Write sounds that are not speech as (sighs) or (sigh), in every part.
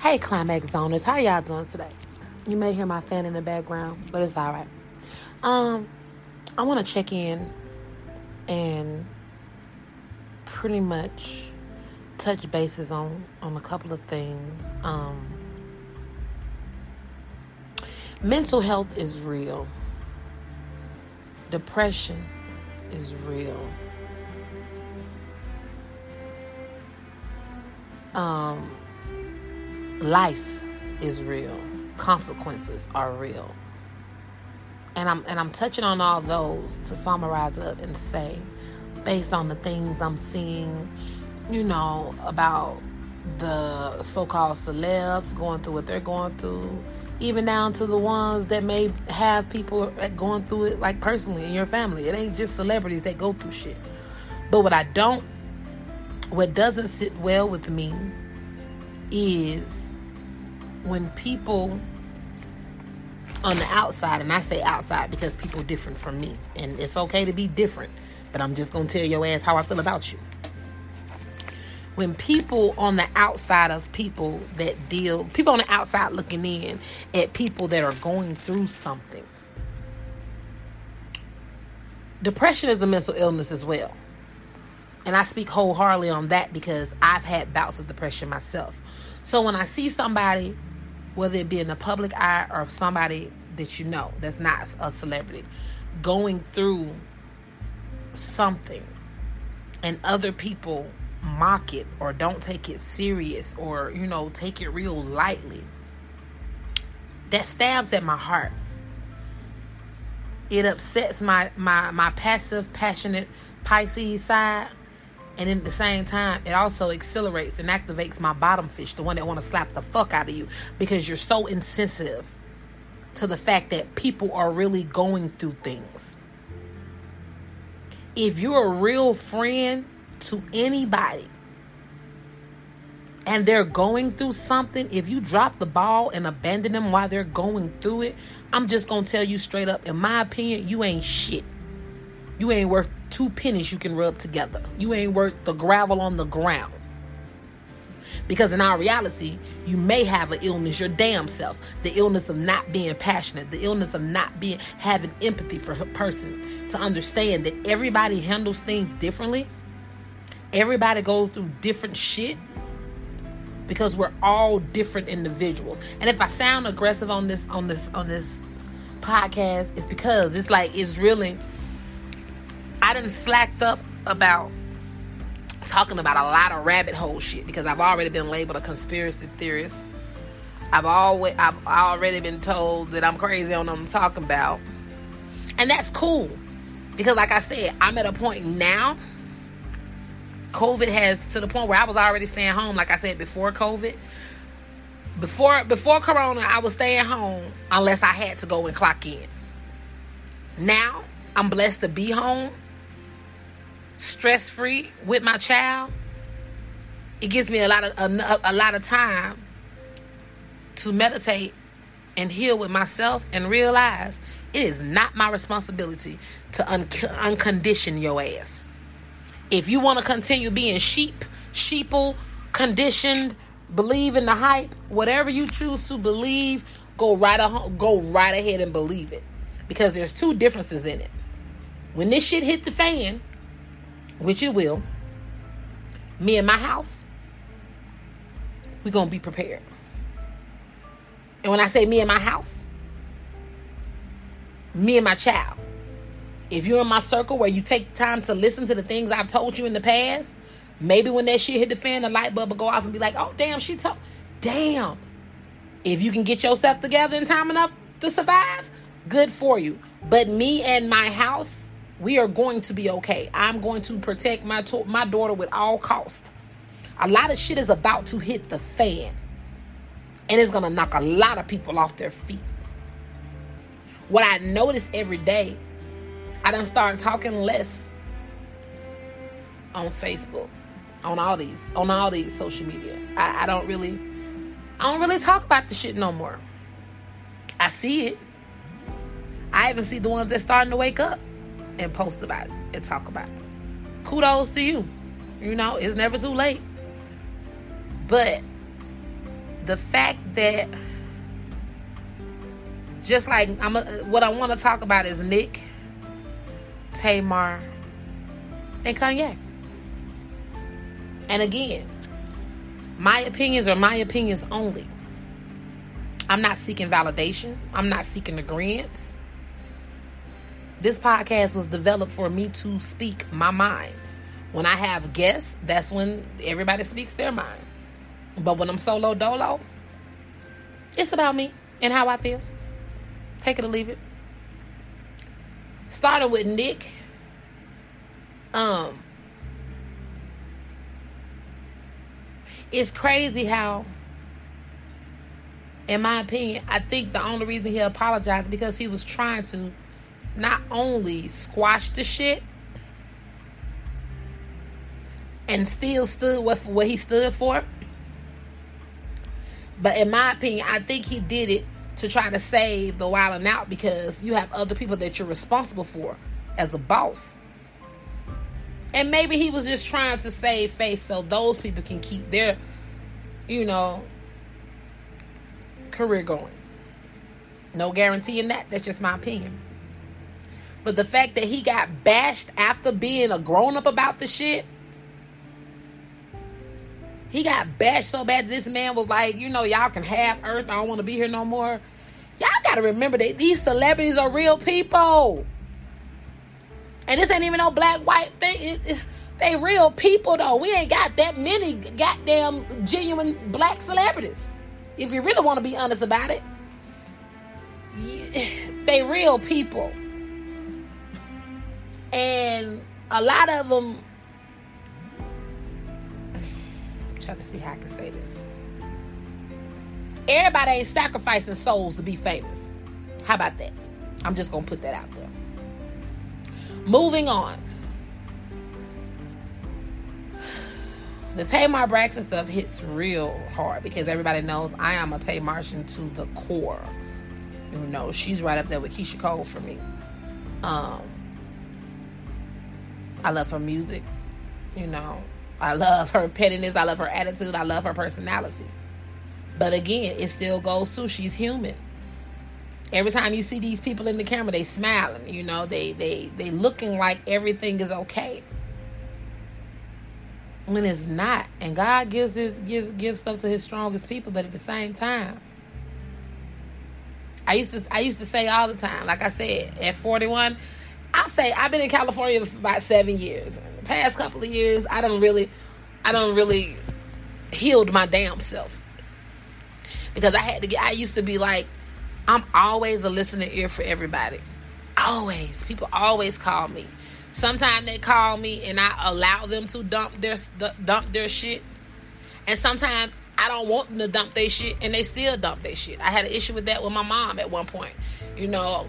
Hey, Climax Zoners, how y'all doing today? You may hear my fan in the background, but it's all right. Um, I want to check in and pretty much touch bases on on a couple of things. Um, mental health is real. Depression is real. Um, life is real. Consequences are real. And I'm and I'm touching on all those to summarize up and say, based on the things I'm seeing, you know, about the so-called celebs going through what they're going through, even down to the ones that may have people going through it like personally in your family. It ain't just celebrities that go through shit. But what I don't what doesn't sit well with me is when people on the outside, and I say outside because people different from me, and it's okay to be different, but I'm just gonna tell your ass how I feel about you. When people on the outside of people that deal, people on the outside looking in at people that are going through something. Depression is a mental illness as well. And I speak wholeheartedly on that because I've had bouts of depression myself. So when I see somebody, whether it be in the public eye or somebody that you know that's not a celebrity, going through something and other people mock it or don't take it serious or, you know, take it real lightly, that stabs at my heart. It upsets my, my, my passive, passionate Pisces side and at the same time it also accelerates and activates my bottom fish the one that want to slap the fuck out of you because you're so insensitive to the fact that people are really going through things if you're a real friend to anybody and they're going through something, if you drop the ball and abandon them while they're going through it, I'm just going to tell you straight up, in my opinion, you ain't shit. You ain't worth two pennies you can rub together. You ain't worth the gravel on the ground. Because in our reality, you may have an illness, your damn self. The illness of not being passionate, the illness of not being having empathy for a person. To understand that everybody handles things differently. Everybody goes through different shit because we're all different individuals. And if I sound aggressive on this on this on this podcast, it's because it's like it's really I didn't slacked up about talking about a lot of rabbit hole shit because I've already been labeled a conspiracy theorist. I've always I've already been told that I'm crazy on what I'm talking about. And that's cool. Because like I said, I'm at a point now. COVID has to the point where I was already staying home, like I said before COVID. Before before Corona, I was staying home unless I had to go and clock in. Now I'm blessed to be home stress free with my child, it gives me a lot of a, a lot of time to meditate and heal with myself and realize it is not my responsibility to un- uncondition your ass. If you want to continue being sheep, sheeple, conditioned, believe in the hype, whatever you choose to believe, go right go right ahead and believe it. Because there's two differences in it. When this shit hit the fan, which it will, me and my house, we're going to be prepared. And when I say me and my house, me and my child. If you're in my circle where you take time to listen to the things I've told you in the past, maybe when that shit hit the fan, the light bulb will go off and be like, oh, damn, she told. Damn. If you can get yourself together in time enough to survive, good for you. But me and my house, we are going to be okay. I'm going to protect my to- my daughter with all cost. A lot of shit is about to hit the fan. And it's going to knock a lot of people off their feet. What I notice every day, I done start talking less on Facebook, on all these, on all these social media. I, I don't really, I don't really talk about the shit no more. I see it. I even see the ones that starting to wake up and post about it and talk about it. Kudos to you. You know, it's never too late. But the fact that just like I'm a, what I want to talk about is Nick, Tamar, and Kanye. And again, my opinions are my opinions only. I'm not seeking validation. I'm not seeking agreements. This podcast was developed for me to speak my mind. When I have guests, that's when everybody speaks their mind. But when I'm solo dolo, it's about me and how I feel. Take it or leave it. Starting with Nick. Um It's crazy how in my opinion, I think the only reason he apologized because he was trying to not only squash the shit and still stood with what he stood for, but in my opinion, I think he did it to try to save the Wild 'N Out because you have other people that you're responsible for as a boss. And maybe he was just trying to save face so those people can keep their, you know, career going. No guarantee in that. That's just my opinion. But the fact that he got bashed after being a grown up about the shit, he got bashed so bad this man was like, you know, y'all can have Earth. I don't want to be here no more. Y'all got to remember that these celebrities are real people. And this ain't even no black white thing. It, it, they real people though. We ain't got that many goddamn genuine black celebrities. If you really want to be honest about it, (sighs) they real people. And a lot of them I'm trying to see how I can say this. Everybody ain't sacrificing souls to be famous. How about that? I'm just gonna put that out there. Moving on. The Tamar Braxton stuff hits real hard because everybody knows I am a Tamartian to the core. You know, she's right up there with Keyshia Cole for me. Um, I love her music. You know, I love her pettiness. I love her attitude. I love her personality. But again, it still goes to she's human. Every time you see these people in the camera, they smiling. You know, they they they looking like everything is okay. When it's not, and God gives his gives gives stuff to His strongest people, but at the same time, I used to I used to say all the time, like I said, at 41, I say I've been in California for about seven years. In the past couple of years, I don't really, I don't really healed my damn self because I had to get. I used to be like, I'm always a listening ear for everybody. Always, people always call me. Sometimes they call me and I allow them to dump their dump their shit, and sometimes I don't want them to dump their shit and they still dump their shit. I had an issue with that with my mom at one point. You know,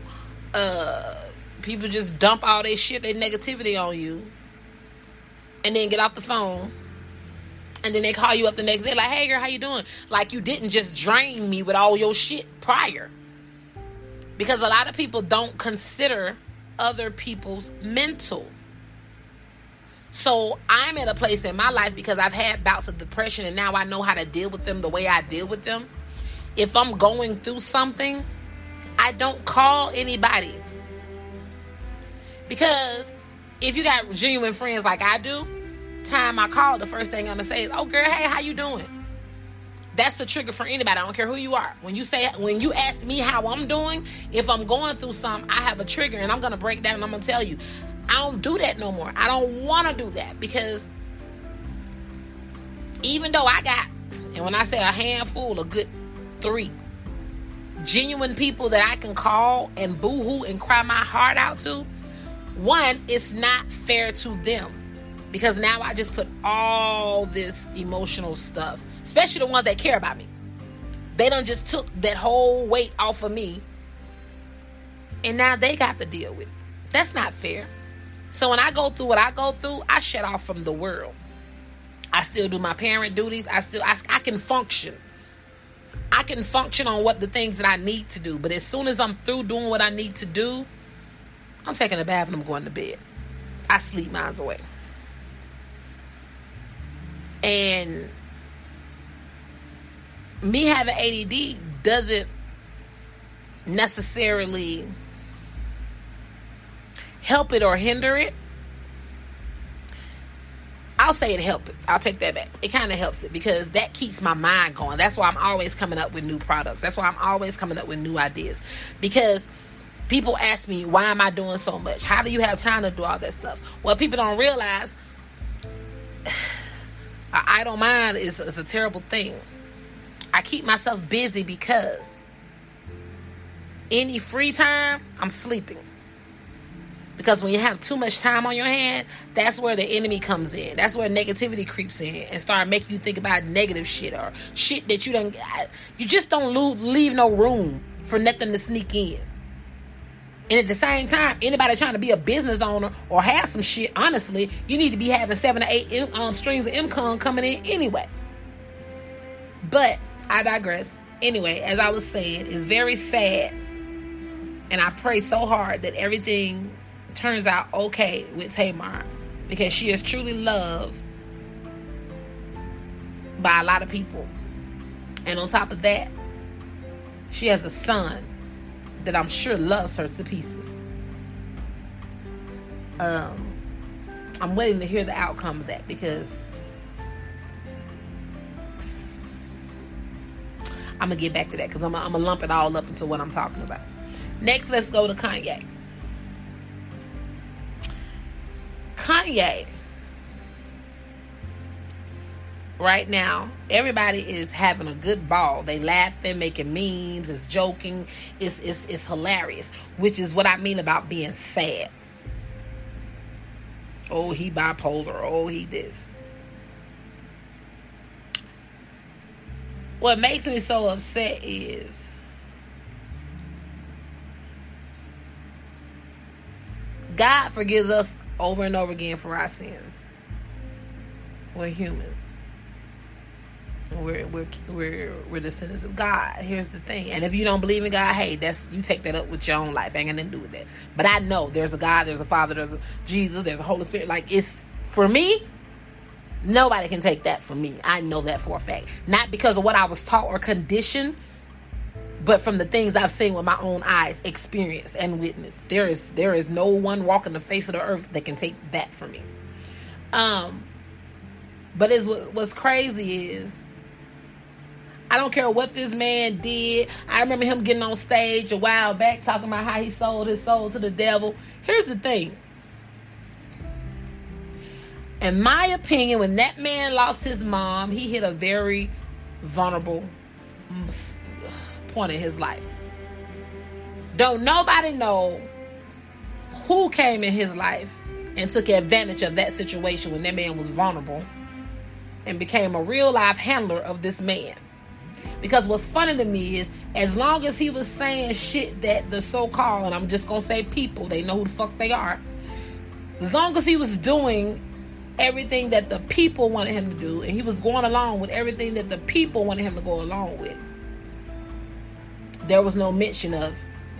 uh, people just dump all their shit, their negativity on you, and then get off the phone. And then they call you up the next day, like, "Hey, girl, how you doing?" Like you didn't just drain me with all your shit prior, because a lot of people don't consider other people's mental. So I'm in a place in my life because I've had bouts of depression and now I know how to deal with them the way I deal with them. If I'm going through something, I don't call anybody. Because if you got genuine friends like I do, time I call, the first thing I'm gonna say is, "Oh, girl, hey, how you doing?" That's the trigger for anybody. I don't care who you are. When you say, when you ask me how I'm doing, if I'm going through something, I have a trigger and I'm gonna break down and I'm gonna tell you. I don't do that no more. I don't want to do that because even though I got, and when I say a handful, a good three genuine people that I can call and boo hoo and cry my heart out to, one, it's not fair to them because now I just put all this emotional stuff, especially the ones that care about me. They done just took that whole weight off of me, and now they got to deal with it. That's not fair. So when I go through what I go through, I shut off from the world. I still do my parent duties. I still I, I can function. I can function on what the things that I need to do. But as soon as I'm through doing what I need to do, I'm taking a bath and I'm going to bed. I sleep miles away. And me having ADD doesn't necessarily help it or hinder it. I'll say it help it. I'll take that back. It kind of helps it because that keeps my mind going. That's why I'm always coming up with new products. That's why I'm always coming up with new ideas. Because people ask me, why am I doing so much? How do you have time to do all that stuff? Well, people don't realize (sighs) an idle mind is, is a terrible thing. I keep myself busy because any free time, I'm sleeping. Because when you have too much time on your hand, that's where the enemy comes in. That's where negativity creeps in and start making you think about negative shit or shit that you don't. You just don't leave no room for nothing to sneak in. And at the same time, anybody trying to be a business owner or have some shit, honestly, you need to be having seven or eight um, streams of income coming in anyway. But I digress. Anyway, as I was saying, it's very sad. And I pray so hard that everything turns out okay with Tamar because she is truly loved by a lot of people. And on top of that, she has a son that I'm sure loves her to pieces. Um, I'm waiting to hear the outcome of that because I'm gonna get back to that because I'm, I'm gonna lump it all up into what I'm talking about. Next, let's go to Kanye. Kanye right now, everybody is having a good ball. They laughing, making memes, it's joking, it's it's it's hilarious, which is what I mean about being sad. Oh, he bipolar. Oh, he this. What makes me so upset is God forgives us over and over again for our sins. We're humans. We're we're we're we're descendants of God. Here's the thing. And if you don't believe in God, hey, that's you take that up with your own life. Ain't to do with that. But I know there's a God, there's a Father, there's a Jesus, there's a Holy Spirit. Like it's for me, nobody can take that from me. I know that for a fact. Not because of what I was taught or conditioned, but from the things I've seen with my own eyes, experienced and witnessed. There is there is no one walking the face of the earth that can take that from me. Um but what, what's crazy is I don't care what this man did. I remember him getting on stage a while back talking about how he sold his soul to the devil. Here's the thing. In my opinion, when that man lost his mom, he hit a very vulnerable mm, point in his life. Don't nobody know who came in his life and took advantage of that situation when that man was vulnerable and became a real life handler of this man. Because what's funny to me is, as long as he was saying shit that the so called, and I'm just gonna say people, they know who the fuck they are, as long as he was doing everything that the people wanted him to do, and he was going along with everything that the people wanted him to go along with, there was no mention of.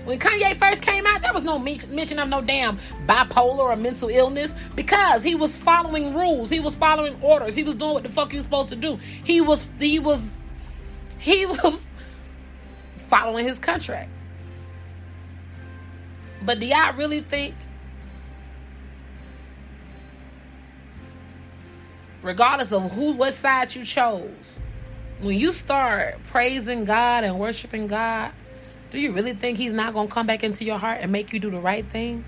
When Kanye first came out, there was no mention of no damn bipolar or mental illness because he was following rules, he was following orders, he was doing what the fuck he was supposed to do. He was he was he was following his contract. But do y'all really think, regardless of who, what side you chose, when you start praising God and worshiping God, do you really think He's not going to come back into your heart and make you do the right thing?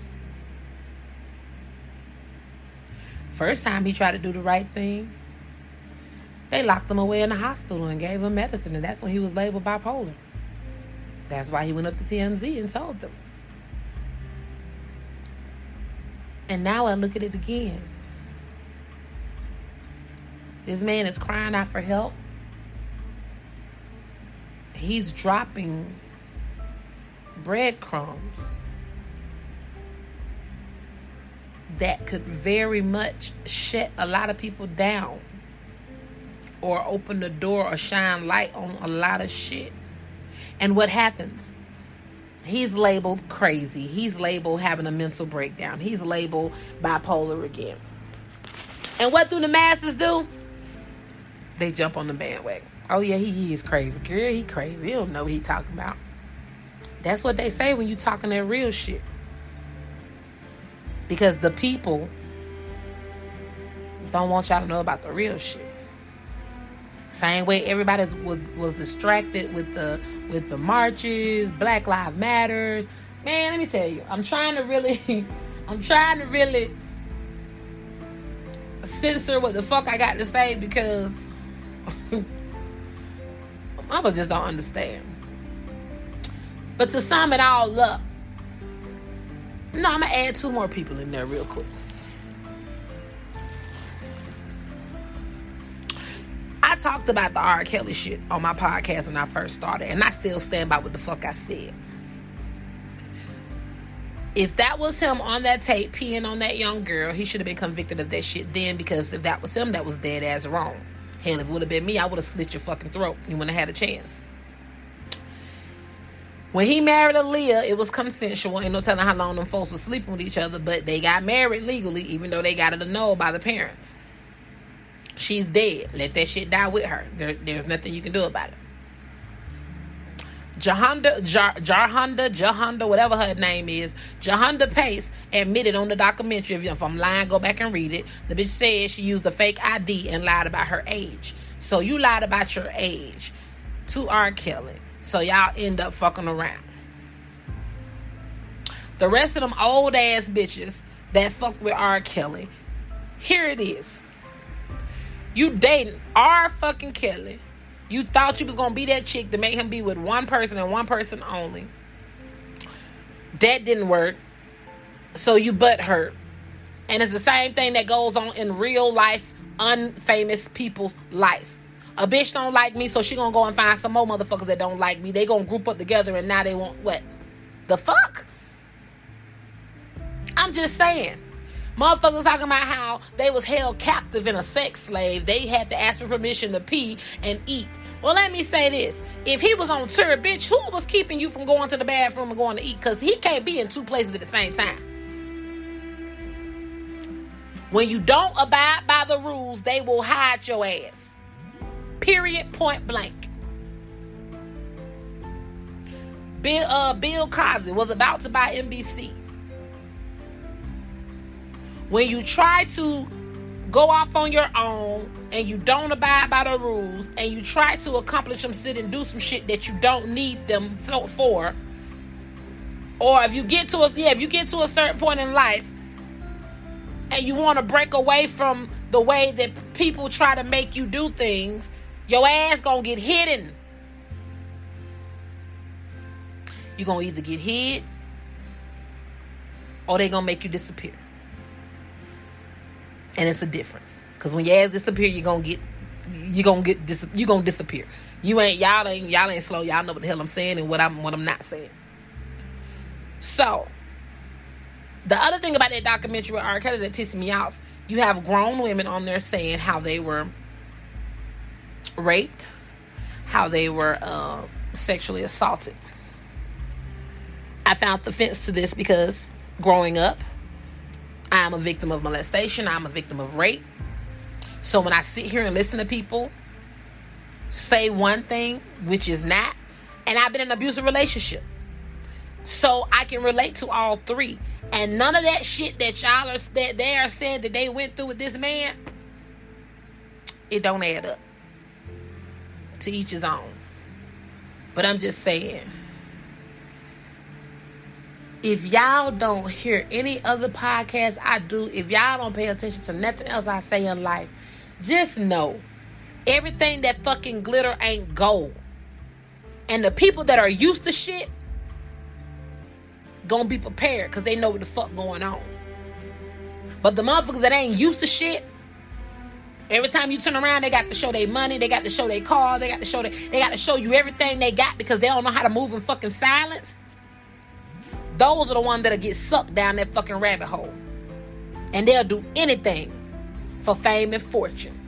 First time He tried to do the right thing, they locked him away in the hospital and gave him medicine, and that's when he was labeled bipolar. That's why he went up to TMZ and told them. And now I look at it again. This man is crying out for help. He's dropping breadcrumbs that could very much shut a lot of people down or open the door or shine light on a lot of shit. And what happens? He's labeled crazy. He's labeled having a mental breakdown. He's labeled bipolar again. And what do the masses do? They jump on the bandwagon. Oh yeah, he is crazy. Girl, he crazy. He don't know what he talking about. That's what they say when you talking that real shit. Because the people don't want y'all to know about the real shit. Same way everybody was, was distracted with the with the marches, Black Lives Matters. Man, let me tell you, I'm trying to really, (laughs) I'm trying to really censor what the fuck I got to say because (laughs) I just don't understand. But to sum it all up, no, I'm gonna add two more people in there real quick. Talked about the R. Kelly shit on my podcast when I first started, and I still stand by what the fuck I said. If that was him on that tape peeing on that young girl, he should have been convicted of that shit then because if that was him, that was dead as wrong. Hell, if it would have been me, I would have slit your fucking throat. You wouldn't have had a chance. When he married Aaliyah, it was consensual. Ain't no telling how long them folks were sleeping with each other, but they got married legally, even though they got it annulled by the parents. She's dead. Let that shit die with her. There, there's nothing you can do about it. Jahanda, Jar, Jarhanda, Jahanda, whatever her name is, Jahanda Pace admitted on the documentary. If I'm lying, go back and read it. The bitch said she used a fake ID and lied about her age. So you lied about your age to R. Kelly. So y'all end up fucking around. The rest of them old ass bitches that fucked with R. Kelly. Here it is. You dating R. fucking Kelly you thought you was gonna be that chick to make him be with one person and one person only. That didn't work. So you butt hurt. And it's the same thing that goes on in real life, unfamous people's life. A bitch don't like me, so she gonna go and find some more motherfuckers that don't like me. They gonna group up together and now they want what? The fuck? I'm just saying. Motherfuckers talking about how they was held captive in a sex slave. They had to ask for permission to pee and eat. Well, let me say this. If he was on tour, bitch, who was keeping you from going to the bathroom and going to eat? Because he can't be in two places at the same time. When you don't abide by the rules, they will hide your ass. Period, point blank. Bill, uh, Bill Cosby was about to buy NBC. When you try to go off on your own and you don't abide by the rules and you try to accomplish some shit and do some shit that you don't need them for or if you get to a yeah if you get to a certain point in life and you want to break away from the way that people try to make you do things your ass gonna get hidden. You're gonna either get hit or they gonna make you disappear and it's a difference. Cause when your ass disappear, you're gonna get you're gonna get dis- you gonna disappear. You ain't y'all ain't y'all ain't slow. Y'all know what the hell I'm saying and what I'm what I'm not saying. So the other thing about that documentary with R. Kelly that pissed me off, you have grown women on there saying how they were raped, how they were uh, sexually assaulted. I found offense to this because growing up, I'm a victim of molestation. I'm a victim of rape. So when I sit here and listen to people say one thing, which is not, and I've been in an abusive relationship. So I can relate to all three. And none of that shit that y'all are that they are saying that they went through with this man, it don't add up. To each his own. But I'm just saying if y'all don't hear any other podcast I do, if y'all don't pay attention to nothing else I say in life, just know everything that fucking glitter ain't gold. And the people that are used to shit gonna be prepared because they know what the fuck going on. But the motherfuckers that ain't used to shit, every time you turn around, they got to show their money, they got to show their car, they got to show they, they got to show you everything they got because they don't know how to move in fucking silence. Those are the ones that'll get sucked down that fucking rabbit hole. And they'll do anything for fame and fortune.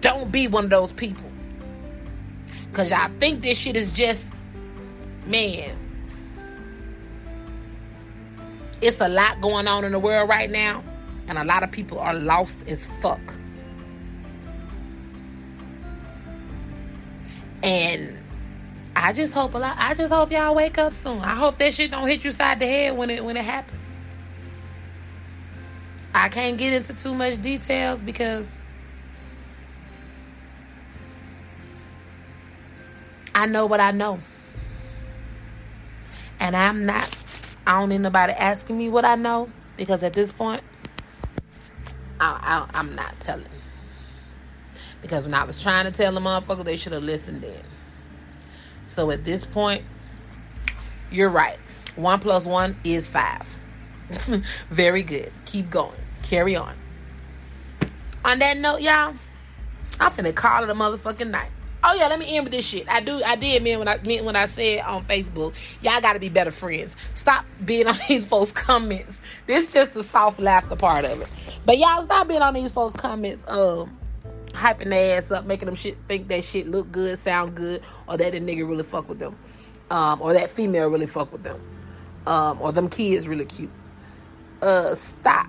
Don't be one of those people. Because y'all think this shit is just, man. It's a lot going on in the world right now. And a lot of people are lost as fuck. And I just hope a lot. I just hope y'all wake up soon. I hope that shit don't hit you side the head when it when it happens. I can't get into too much details because I know what I know. And I'm not, I don't need nobody asking me what I know because at this point, I, I, I'm not telling. Because when I was trying to tell the motherfuckers, they should have listened in. So at this point, you're right. One plus one is five. (laughs) Very good. Keep going. Carry on. On that note, y'all, I'm finna call it a motherfucking night. Oh yeah, let me end with this shit. I do. I did mean when I mean when I said on Facebook, y'all got to be better friends. Stop being on (laughs) these folks' comments. This is just the soft laughter part of it. But y'all stop being on these folks' comments. Um, hyping their ass up, making them shit think that shit look good, sound good, or that the nigga really fuck with them, um, or that female really fuck with them, um, or them kids really cute. Uh, stop.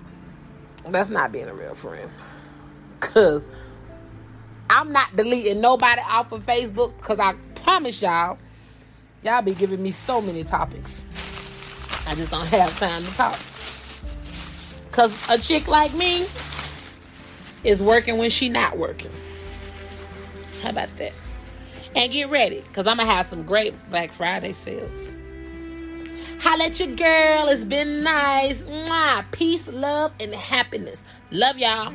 That's not being a real friend. (laughs) Cause I'm not deleting nobody off of Facebook because I promise y'all, y'all be giving me so many topics. I just don't have time to talk. Because a chick like me is working when she not working. How about that? And get ready because I'm going to have some great Black Friday sales. Holla at your girl. It's been nice. Mwah. Peace, love, and happiness. Love y'all.